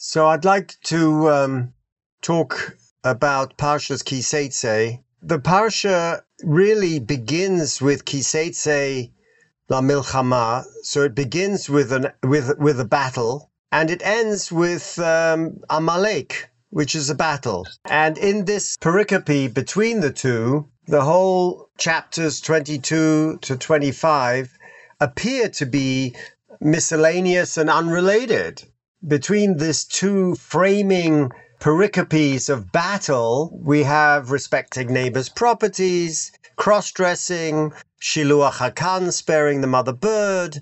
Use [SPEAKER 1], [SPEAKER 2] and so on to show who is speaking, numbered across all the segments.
[SPEAKER 1] So I'd like to um, talk about Parshas Kiseitse. The Parsha really begins with Kiseitse La Milchama, so it begins with an with with a battle, and it ends with um, Amalek, which is a battle. And in this pericope between the two, the whole chapters 22 to 25 appear to be miscellaneous and unrelated between these two framing pericopes of battle, we have respecting neighbors' properties, cross dressing, Shiluach Hakan, sparing the mother bird,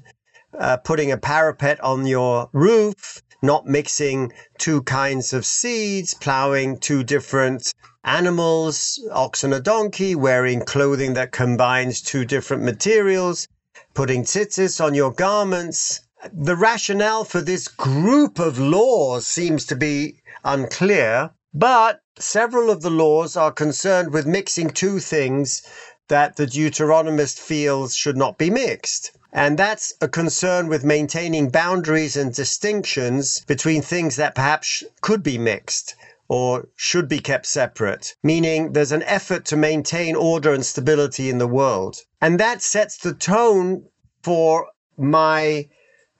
[SPEAKER 1] uh, putting a parapet on your roof, not mixing two kinds of seeds, plowing two different animals, ox and a donkey, wearing clothing that combines two different materials, putting tzitzis on your garments, the rationale for this group of laws seems to be unclear, but several of the laws are concerned with mixing two things that the Deuteronomist feels should not be mixed. And that's a concern with maintaining boundaries and distinctions between things that perhaps could be mixed or should be kept separate, meaning there's an effort to maintain order and stability in the world. And that sets the tone for my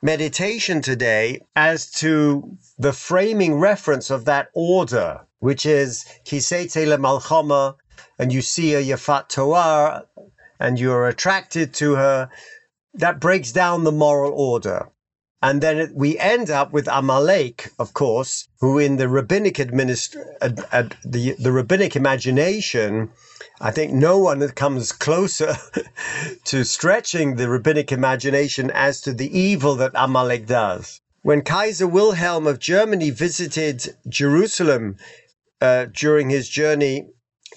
[SPEAKER 1] meditation today as to the framing reference of that order, which is Kisete le Malchama, and you see a Yafat Toar, and you're attracted to her. That breaks down the moral order. And then we end up with Amalek, of course, who in the rabbinic administ- uh, uh, the, the rabbinic imagination I think no one comes closer to stretching the rabbinic imagination as to the evil that Amalek does. When Kaiser Wilhelm of Germany visited Jerusalem uh, during his journey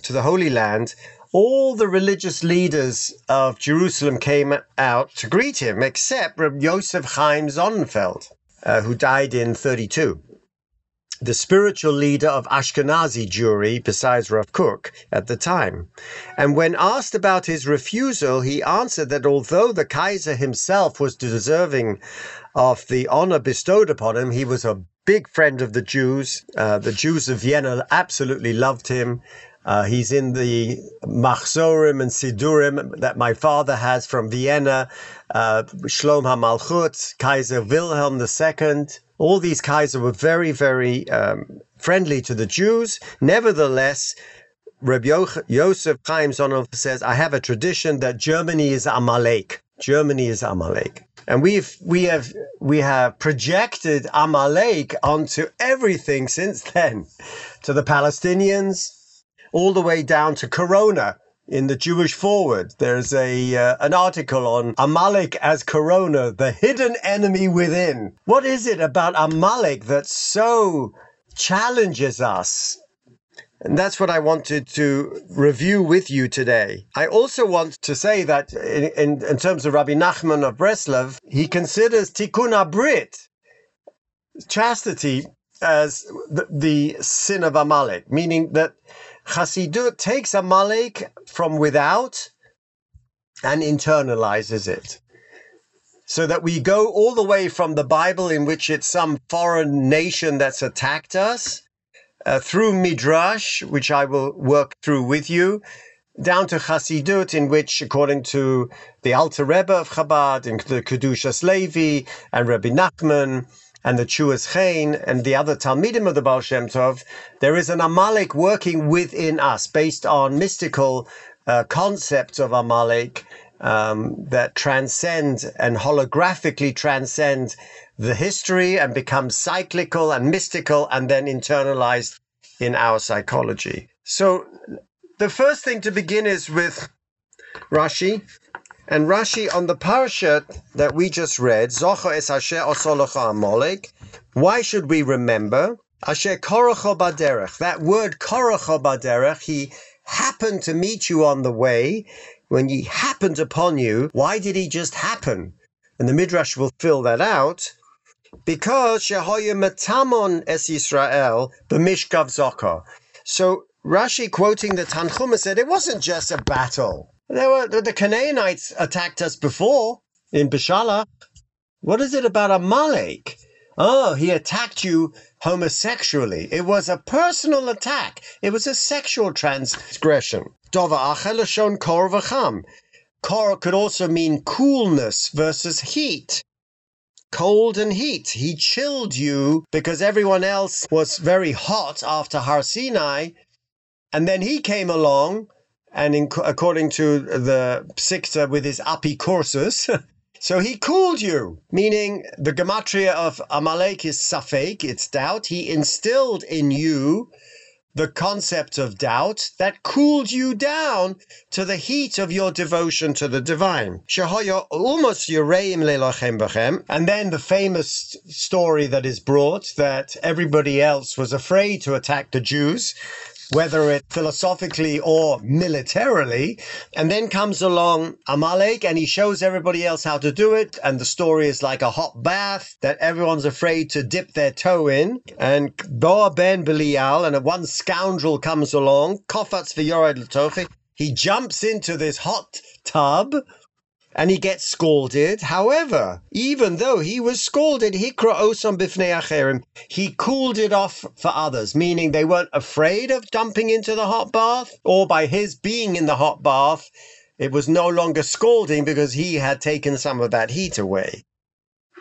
[SPEAKER 1] to the Holy Land, all the religious leaders of Jerusalem came out to greet him, except Rabbi Yosef Chaim Sonnenfeld, uh, who died in 32 the spiritual leader of Ashkenazi Jewry besides Rav Kook at the time. And when asked about his refusal, he answered that although the Kaiser himself was deserving of the honor bestowed upon him, he was a big friend of the Jews. Uh, the Jews of Vienna absolutely loved him. Uh, he's in the Machzorim and Sidurim that my father has from Vienna, uh, Shlom HaMalchut, Kaiser Wilhelm II all these Kaiser were very, very um, friendly to the Jews. Nevertheless, Rabbi Yosef Chaim Zonov says, I have a tradition that Germany is Amalek. Germany is Amalek. And we've, we have, we have projected Amalek onto everything since then, to the Palestinians, all the way down to Corona, in the Jewish Forward, there's a uh, an article on Amalek as Corona, the hidden enemy within. What is it about Amalek that so challenges us? And that's what I wanted to review with you today. I also want to say that in, in, in terms of Rabbi Nachman of Breslov, he considers Tikkun Brit, chastity, as the, the sin of Amalek, meaning that Chassidut takes Amalek from without and internalizes it. So that we go all the way from the Bible, in which it's some foreign nation that's attacked us, uh, through Midrash, which I will work through with you, down to Chassidut, in which, according to the Alter Rebbe of Chabad, and the Kedushas Levi, and Rabbi Nachman, and the Chuas Chain and the other Talmidim of the Baal Shem Tov, there is an Amalek working within us based on mystical uh, concepts of Amalek um, that transcend and holographically transcend the history and become cyclical and mystical and then internalized in our psychology. So the first thing to begin is with Rashi, and Rashi on the parasha that we just read, Zocha es Asher Osolocha Amalek. Why should we remember? Asher Korocho Baderech. That word Korocho Baderech, he happened to meet you on the way. When he happened upon you, why did he just happen? And the Midrash will fill that out. Because Shehoya Matamon es Israel b'mishkav Zocha. So Rashi quoting the Tanchuma said it wasn't just a battle. There were the Canaanites attacked us before in Bishala. What is it about Amalek? Oh, he attacked you homosexually. It was a personal attack. It was a sexual transgression. Dova achel kor v'cham. Kor could also mean coolness versus heat cold and heat. He chilled you because everyone else was very hot after Har Sinai. And then he came along, and in, according to the Psikta with his apicorsus, so he cooled you, meaning the gematria of Amalek is Safek, it's doubt. He instilled in you the concept of doubt that cooled you down to the heat of your devotion to the divine. And then the famous story that is brought that everybody else was afraid to attack the Jews whether it philosophically or militarily. And then comes along Amalek and he shows everybody else how to do it. And the story is like a hot bath that everyone's afraid to dip their toe in. And Boa ben Belial and one scoundrel comes along, Kofatz v'yored He jumps into this hot tub and he gets scalded. However, even though he was scalded, hikra osam bifnei he cooled it off for others, meaning they weren't afraid of dumping into the hot bath, or by his being in the hot bath, it was no longer scalding because he had taken some of that heat away.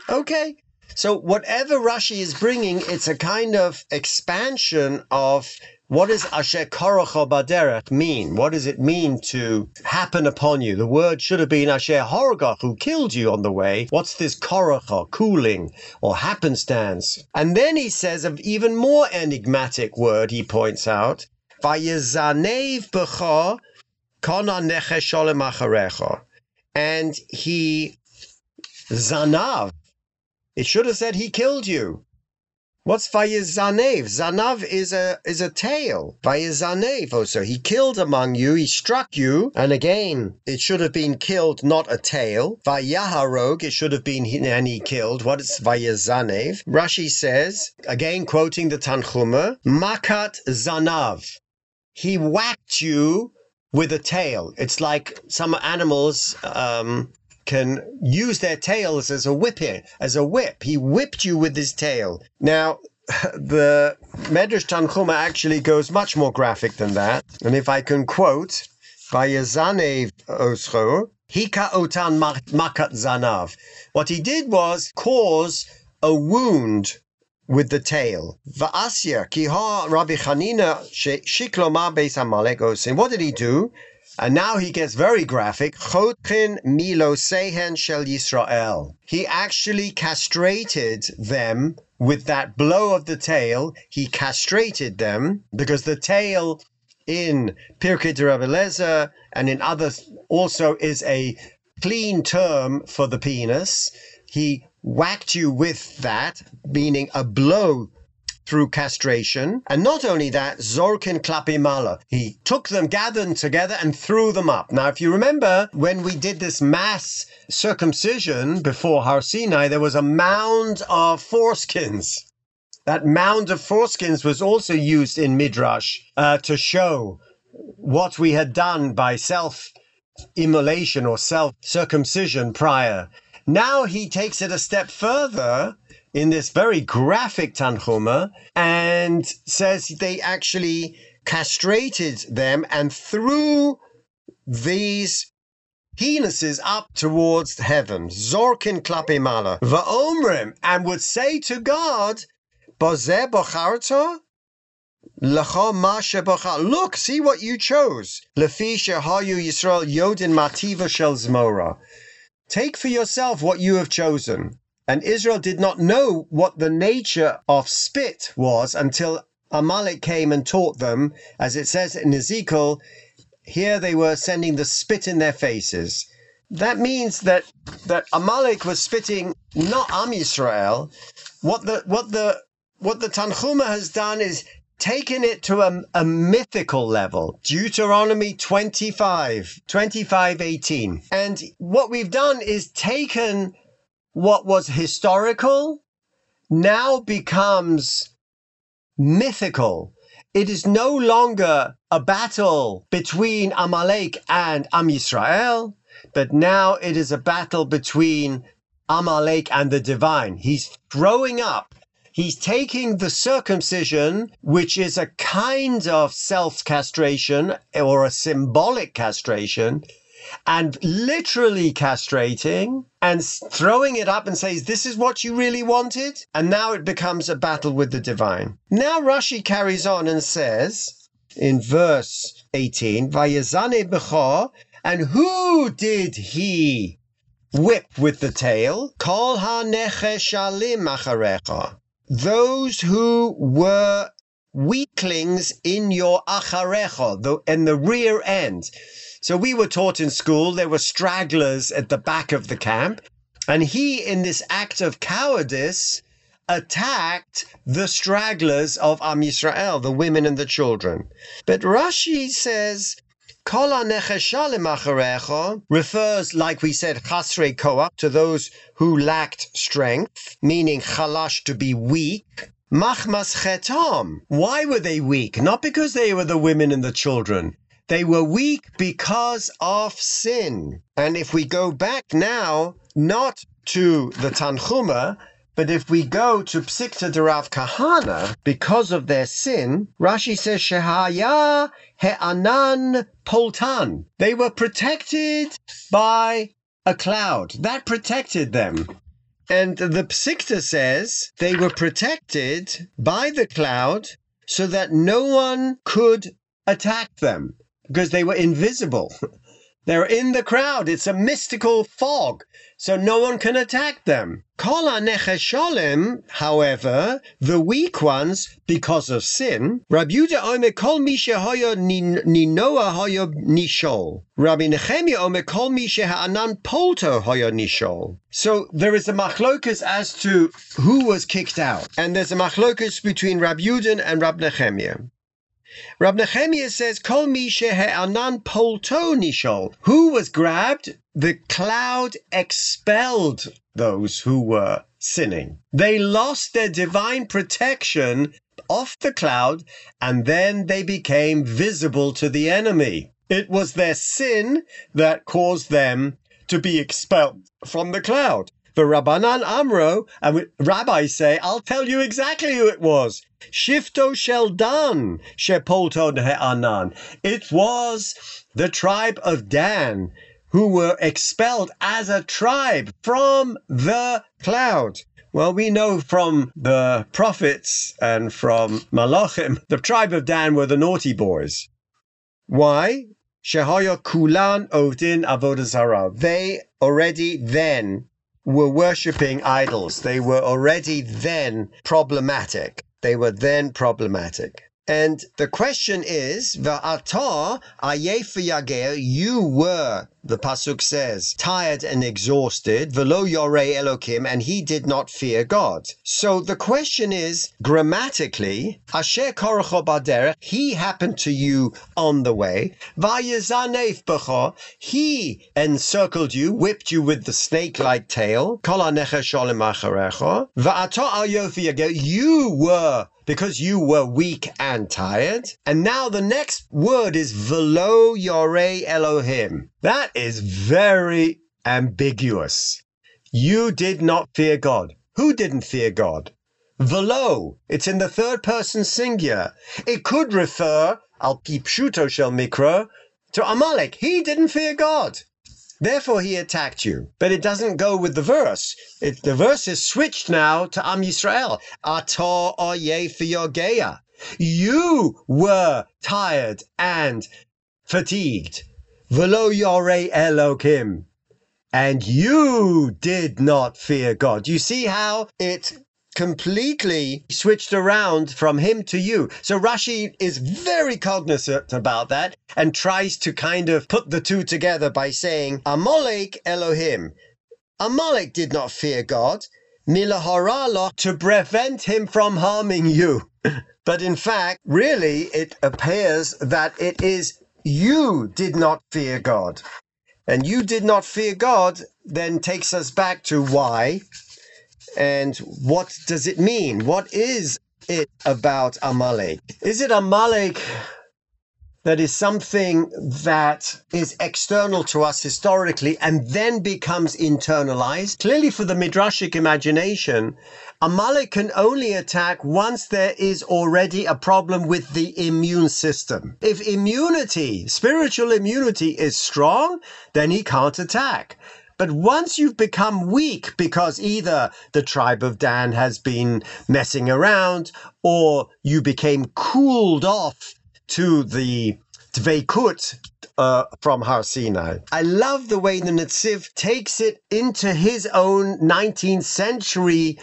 [SPEAKER 1] Okay, so whatever Rashi is bringing, it's a kind of expansion of what does Asher Korocho Baderech mean? What does it mean to happen upon you? The word should have been Asher Horgach, who killed you on the way. What's this Korocho, cooling, or happenstance? And then he says an even more enigmatic word, he points out, Vayezanev Nechesholem And he Zanav. It should have said he killed you. What's Vayezanev? Zanav is a is a tail. Vayezanev also. He killed among you, he struck you, and again, it should have been killed, not a tail. Vayaharog, it should have been and he killed. What is Vayezanev? Rashi says, again quoting the Tanchuma, Makat Zanav. He whacked you with a tail. It's like some animals um, can use their tails as a whipping, as a whip. He whipped you with his tail. Now, the Medrash Tanchuma actually goes much more graphic than that. And if I can quote, Vayazanev Oscho, Hika Otan Makat Zanav. What he did was cause a wound with the tail. Va'asya kiha Rabbi Chanina shikloma beis Amalek What did he do? And now he gets very graphic. Chotkin milosehen shel Yisrael. He actually castrated them with that blow of the tail. He castrated them because the tail in Pirkei de and in others also is a clean term for the penis. He whacked you with that, meaning a blow through castration. And not only that, Zorkin Klapimala. He took them, gathered them together, and threw them up. Now, if you remember, when we did this mass circumcision before Har Sinai, there was a mound of foreskins. That mound of foreskins was also used in Midrash uh, to show what we had done by self immolation or self circumcision prior. Now he takes it a step further in this very graphic Tanhuma and says they actually castrated them and threw these penises up towards heaven, Zorkin klape mala, va'omrim, and would say to God, Bozeh bocharto? Look, see what you chose. Lefisha hayu Yisrael yodin mativa shel zmora. Take for yourself what you have chosen. And Israel did not know what the nature of spit was until Amalek came and taught them. As it says in Ezekiel, here they were sending the spit in their faces. That means that, that Amalek was spitting not Am Yisrael. What the what the what the Tanchuma has done is taken it to a, a mythical level. Deuteronomy 25, 25, 18. And what we've done is taken what was historical now becomes mythical. It is no longer a battle between Amalek and Am Yisrael, but now it is a battle between Amalek and the divine. He's throwing up He's taking the circumcision, which is a kind of self castration or a symbolic castration, and literally castrating and throwing it up and says, This is what you really wanted? And now it becomes a battle with the divine. Now Rashi carries on and says in verse 18, Vayazane Bechor, and who did he whip with the tail? Kol ha-necheshalim acharecha those who were weaklings in your acharecha, in the rear end. So we were taught in school there were stragglers at the back of the camp, and he, in this act of cowardice, attacked the stragglers of Am Yisrael, the women and the children. But Rashi says refers, like we said, chasre koach, to those who lacked strength, meaning chalash to be weak. Machmas chetam. Why were they weak? Not because they were the women and the children. They were weak because of sin. And if we go back now, not to the Tanchuma, but if we go to Psikta de Rav Kahana, because of their sin, Rashi says Shehaya He'anan Poltan. They were protected by a cloud. That protected them. And the Psikta says they were protected by the cloud so that no one could attack them because they were invisible. They're in the crowd. It's a mystical fog so no one can attack them. Kol nechesholim, however, the weak ones, because of sin, Rabbi Yudah Omer kol mi shehoyo ninoa hoyo nishol. Rabbi Nechemia Omer kol mi sheha'anan polto hoyo nishol. So there is a machlokas as to who was kicked out. And there's a machlokas between Rabbi Yudah and Rabbi Nechemia. Rab Nehemiah says, Kol mi anan polto nishol. Who was grabbed? The cloud expelled those who were sinning. They lost their divine protection off the cloud, and then they became visible to the enemy. It was their sin that caused them to be expelled from the cloud. The Rabbanan Amro, and rabbis say, I'll tell you exactly who it was. Shifto Sheldan, Shepolton He'anan. It was the tribe of Dan who were expelled as a tribe from the cloud. Well, we know from the prophets and from Malachim, the tribe of Dan were the naughty boys. Why? Shehaya Kulan Odin Avodazara. They already then were worshipping idols. They were already then problematic. They were then problematic. And the question is, Va'ata ayef you were, the Pasuk says, tired and exhausted, velo yorei Elokim, and he did not fear God. So the question is, grammatically, asher korocho baderech, he happened to you on the way, va'yezanef b'cho, he encircled you, whipped you with the snake-like tail, kol anecha sholem acharecho, va'ata ayef you were because you were weak and tired. And now the next word is velo yorei Elohim. That is very ambiguous. You did not fear God. Who didn't fear God? Velo. It's in the third person singular. It could refer, al pipshuto shel mikro, to Amalek. He didn't fear God. Therefore he attacked you. But it doesn't go with the verse. It, the verse is switched now to Am Yisrael. Ator oye geya. You were tired and fatigued. Velo yore Elokim. And you did not fear God. You see how it completely switched around from him to you. So Rashi is very cognizant about that and tries to kind of put the two together by saying, Amalek Elohim. Amalek did not fear God. Milahorala to prevent him from harming you. but in fact, really, it appears that it is you did not fear God. And you did not fear God then takes us back to why and what does it mean? What is it about Amalek? Is it Amalek that is something that is external to us historically and then becomes internalized. Clearly, for the Midrashic imagination, a Amalek can only attack once there is already a problem with the immune system. If immunity, spiritual immunity, is strong, then he can't attack. But once you've become weak because either the tribe of Dan has been messing around or you became cooled off to the Dveikut uh, from Har Sinai. I love the way the Netziv takes it into his own 19th century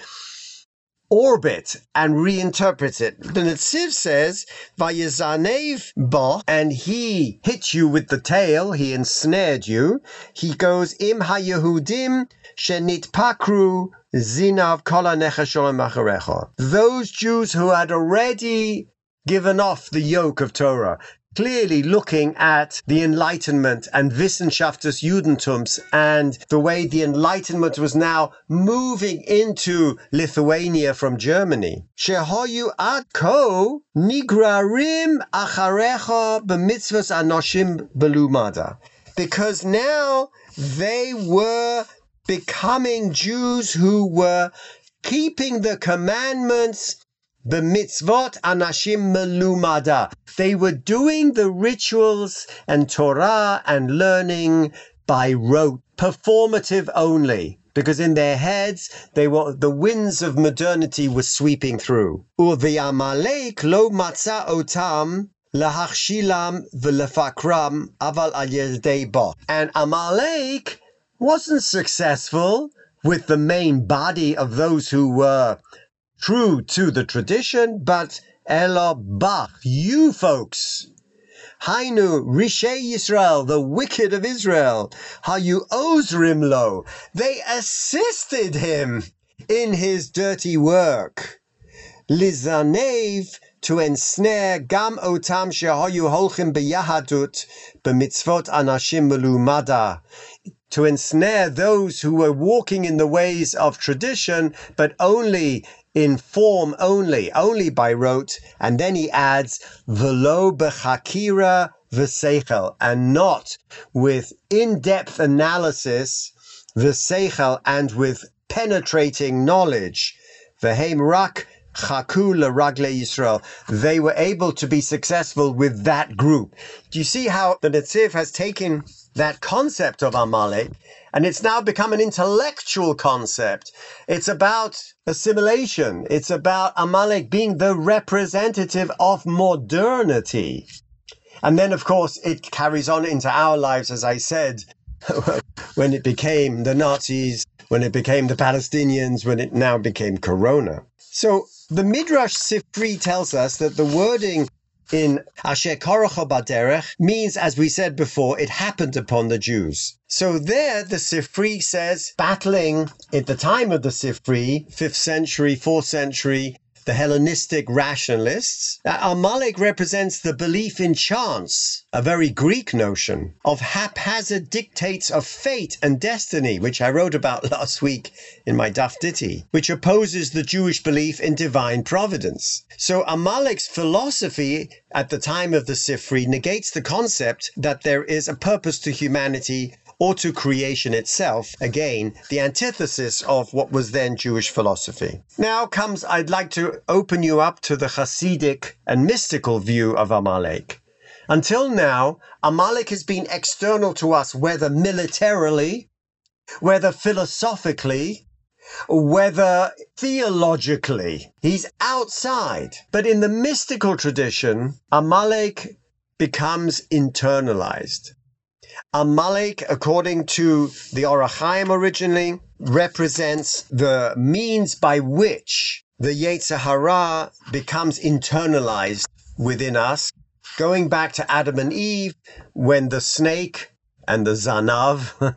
[SPEAKER 1] orbit and reinterprets it. The Netziv says, Vayezanev ba, and he hit you with the tail, he ensnared you. He goes, Im hayehudim shenit pakru zinav macharecha. Those Jews who had already given off the yoke of Torah, clearly looking at the Enlightenment and Wissenschaft des Judentums and the way the Enlightenment was now moving into Lithuania from Germany. Shehoyu nigrarim acharecha anoshim belumada. Because now they were becoming Jews who were keeping the commandments the mitzvot anashim melumada. They were doing the rituals and Torah and learning by rote, performative only. Because in their heads, they were the winds of modernity were sweeping through. Lo matza otam aval. And Amalek wasn't successful with the main body of those who were true to the tradition, but Ela Bach, you folks. Hainu Rishe Yisrael, the wicked of Israel. Hayu Ozrimlo, they assisted him in his dirty work. Lizanev, to ensnare gam otam shehoyu holchim beyahadut b'mitzvot anashim melumada to ensnare those who were walking in the ways of tradition, but only in form only, only by rote. And then he adds, velo bechakira v'seichel, and not with in-depth analysis, v'seichel, and with penetrating knowledge. V'heim rak Chaku Ragle Yisrael. They were able to be successful with that group. Do you see how the Netziv has taken that concept of Amalek and it's now become an intellectual concept. It's about assimilation. It's about Amalek being the representative of modernity. And then, of course, it carries on into our lives, as I said, when it became the Nazis, when it became the Palestinians, when it now became Corona. So the Midrash Sifri tells us that the wording in Asher Korocho Baderech means, as we said before, it happened upon the Jews. So there, the Sifri says, battling at the time of the Sifri, 5th century, 4th century, the Hellenistic rationalists, Amalek represents the belief in chance, a very Greek notion, of haphazard dictates of fate and destiny, which I wrote about last week in my Daf Diti, which opposes the Jewish belief in divine providence. So Amalek's philosophy at the time of the Sifri negates the concept that there is a purpose to humanity or to creation itself, again, the antithesis of what was then Jewish philosophy. Now comes, I'd like to open you up to the Hasidic and mystical view of Amalek. Until now, Amalek has been external to us, whether militarily, whether philosophically, whether theologically. He's outside. But in the mystical tradition, Amalek becomes internalized. Amalek, according to the Orachaim originally, represents the means by which the Yetzer Hara becomes internalized within us, going back to Adam and Eve, when the snake and the Zanav,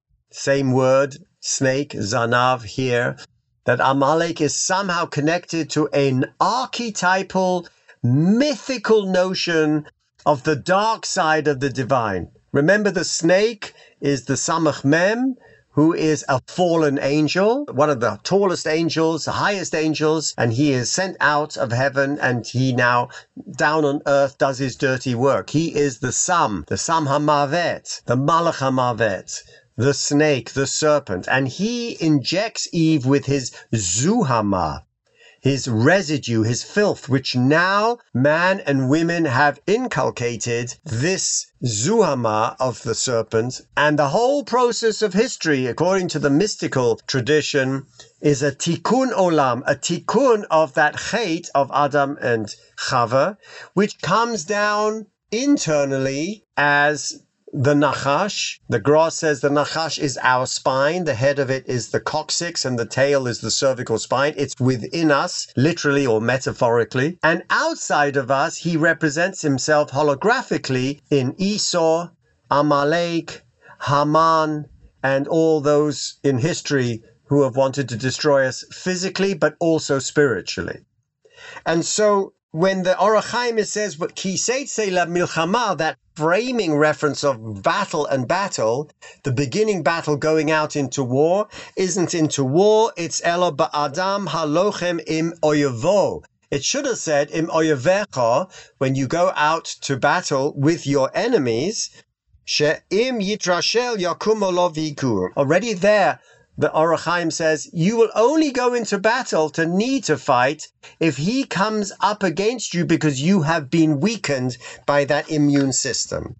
[SPEAKER 1] same word, snake, Zanav here, that Amalek is somehow connected to an archetypal, mythical notion of the dark side of the divine. Remember, the snake is the Samach Mem, who is a fallen angel, one of the tallest angels, the highest angels, and he is sent out of heaven and he now down on earth does his dirty work. He is the Sam, the Sam Hamavet, the Malach Hamavet, the snake, the serpent, and he injects Eve with his Zuhama, his residue, his filth, which now man and women have inculcated this zuhama of the serpent. And the whole process of history, according to the mystical tradition, is a tikkun olam, a tikkun of that chait of Adam and Chava, which comes down internally as the Nachash. The Gra says the Nachash is our spine. The head of it is the coccyx and the tail is the cervical spine. It's within us, literally or metaphorically. And outside of us, he represents himself holographically in Esau, Amalek, Haman, and all those in history who have wanted to destroy us physically, but also spiritually. And so when the Orachaim says, but kiseitse la milchama, that framing reference of battle and battle, the beginning battle going out into war, isn't into war, it's elo ba'adam halochem im oyevo. It should have said im oyevecha, when you go out to battle with your enemies, she'im yitrashel yakum olovikur. Already there, the Orachaim says, you will only go into battle to need to fight if he comes up against you because you have been weakened by that immune system.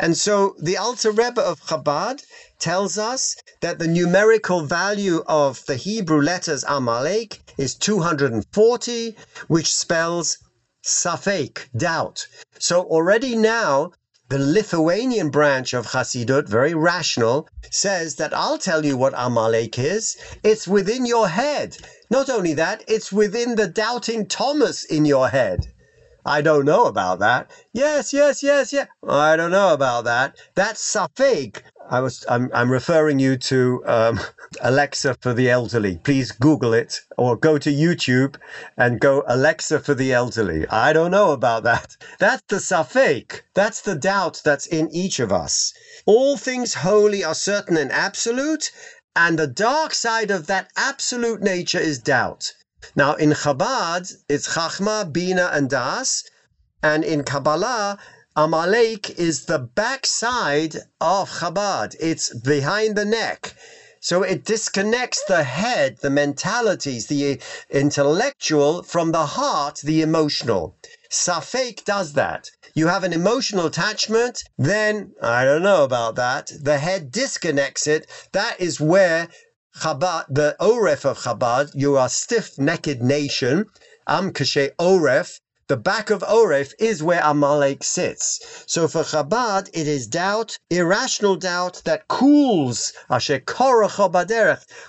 [SPEAKER 1] And so the Alter Rebbe of Chabad tells us that the numerical value of the Hebrew letters Amalek is 240, which spells Safek, doubt. So already now the Lithuanian branch of Hasidut, very rational, says that I'll tell you what Amalek is. It's within your head. Not only that, it's within the doubting Thomas in your head. I don't know about that. Yes, yes, yes, yes. I don't know about that. That's Safek. I was. I'm. I'm referring you to um, Alexa for the elderly. Please Google it or go to YouTube and go Alexa for the elderly. I don't know about that. That's the Safek. That's the doubt that's in each of us. All things holy are certain and absolute, and the dark side of that absolute nature is doubt. Now, in Chabad, it's Chachma, Bina, and Das. And in Kabbalah, Amalek is the backside of Chabad. It's behind the neck. So it disconnects the head, the mentalities, the intellectual from the heart, the emotional. Safek does that. You have an emotional attachment, then I don't know about that. The head disconnects it. That is where Chabad, the Oref of Chabad, you are stiff-necked nation. Am kashe Oref. The back of Oref is where Amalek sits. So for Chabad, it is doubt, irrational doubt that cools Asher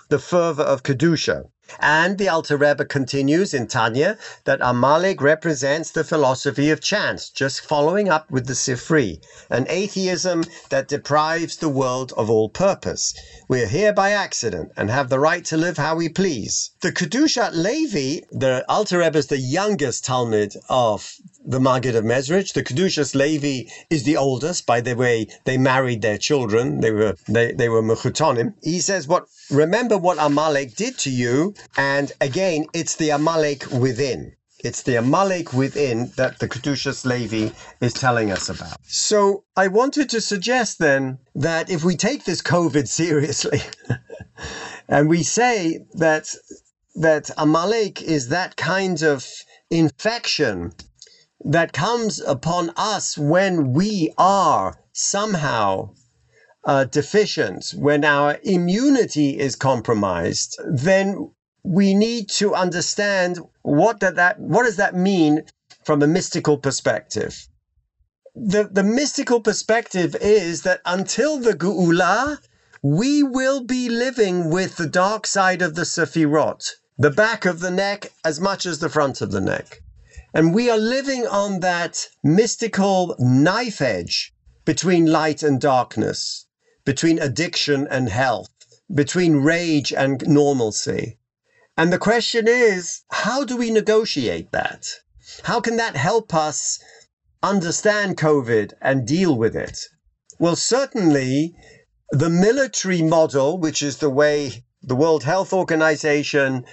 [SPEAKER 1] the fervor of Kedusha. And the Alter Rebbe continues in Tanya that Amalek represents the philosophy of chance, just following up with the Sifri, an atheism that deprives the world of all purpose. We are here by accident and have the right to live how we please. The Kedushat Levi, the Alter Rebbe is the youngest Talmid of the Maggid of Mezrich. The Kedushas Levi is the oldest. By the way, they married their children. They were they, they were mechutonim. He says, "What remember what Amalek did to you?" And again, it's the Amalek within. It's the Amalek within that the Kedushas Levi is telling us about. So I wanted to suggest then that if we take this COVID seriously, and we say that that Amalek is that kind of infection that comes upon us when we are somehow uh, deficient, when our immunity is compromised, then we need to understand what that, that what does that mean from a mystical perspective. The, the mystical perspective is that until the Geula, we will be living with the dark side of the Sefirot, the back of the neck as much as the front of the neck. And we are living on that mystical knife edge between light and darkness, between addiction and health, between rage and normalcy. And the question is, how do we negotiate that? How can that help us understand COVID and deal with it? Well, certainly the military model, which is the way the World Health Organization,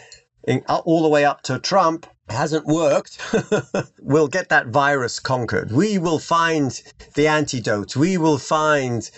[SPEAKER 1] all the way up to Trump, hasn't worked, we'll get that virus conquered. We will find the antidote. We will find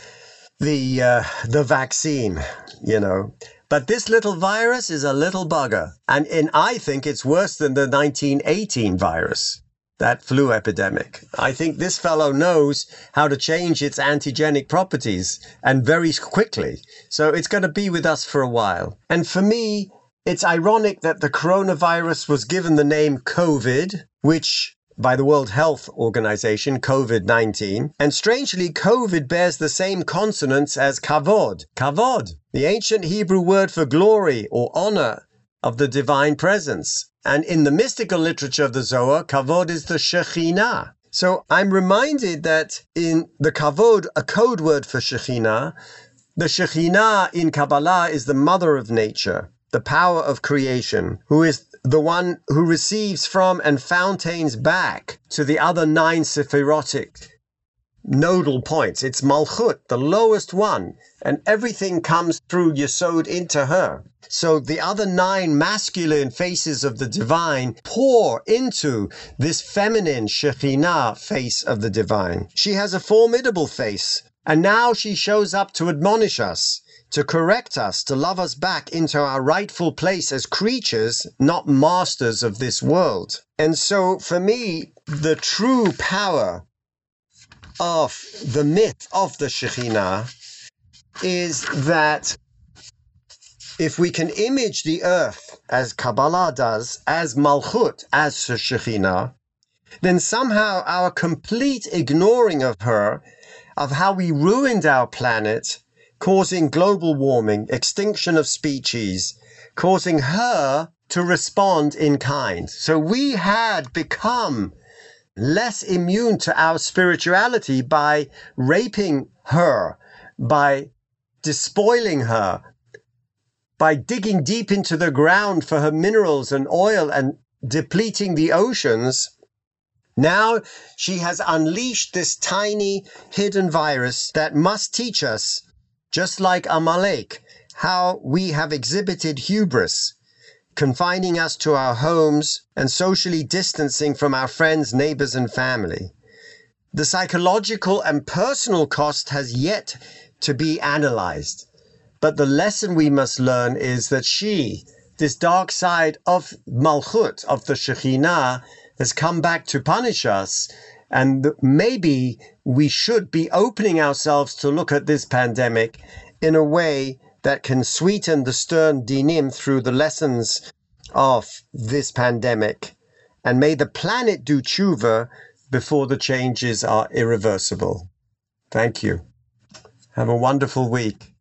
[SPEAKER 1] the uh, the vaccine. You know. But this little virus is a little bugger, and, and I think it's worse than the 1918 virus that flu epidemic. I think this fellow knows how to change its antigenic properties and very quickly. So it's going to be with us for a while. And for me, it's ironic that the coronavirus was given the name COVID, which by the World Health Organization, COVID 19. And strangely, COVID bears the same consonants as kavod, kavod, the ancient Hebrew word for glory or honor of the divine presence. And in the mystical literature of the Zohar, kavod is the Shekhinah. So I'm reminded that in the kavod, a code word for Shekhinah, the Shekhinah in Kabbalah is the mother of nature the power of creation, who is the one who receives from and fountains back to the other nine sephirotic nodal points. It's Malchut, the lowest one, and everything comes through Yesod into her. So the other nine masculine faces of the divine pour into this feminine Shekhinah face of the divine. She has a formidable face, and now she shows up to admonish us to correct us, to love us back into our rightful place as creatures, not masters of this world. And so, for me, the true power of the myth of the Shekhinah is that if we can image the earth as Kabbalah does, as Malchut, as the Shekhinah, then somehow our complete ignoring of her, of how we ruined our planet, causing global warming, extinction of species, causing her to respond in kind. So we had become less immune to our spirituality by raping her, by despoiling her, by digging deep into the ground for her minerals and oil and depleting the oceans. Now she has unleashed this tiny hidden virus that must teach us just like Amalek, how we have exhibited hubris, confining us to our homes and socially distancing from our friends, neighbors, and family. The psychological and personal cost has yet to be analyzed. But the lesson we must learn is that she, this dark side of Malchut, of the Shekhinah, has come back to punish us and maybe we should be opening ourselves to look at this pandemic in a way that can sweeten the stern dinim through the lessons of this pandemic. And may the planet do tshuva before the changes are irreversible. Thank you. Have a wonderful week.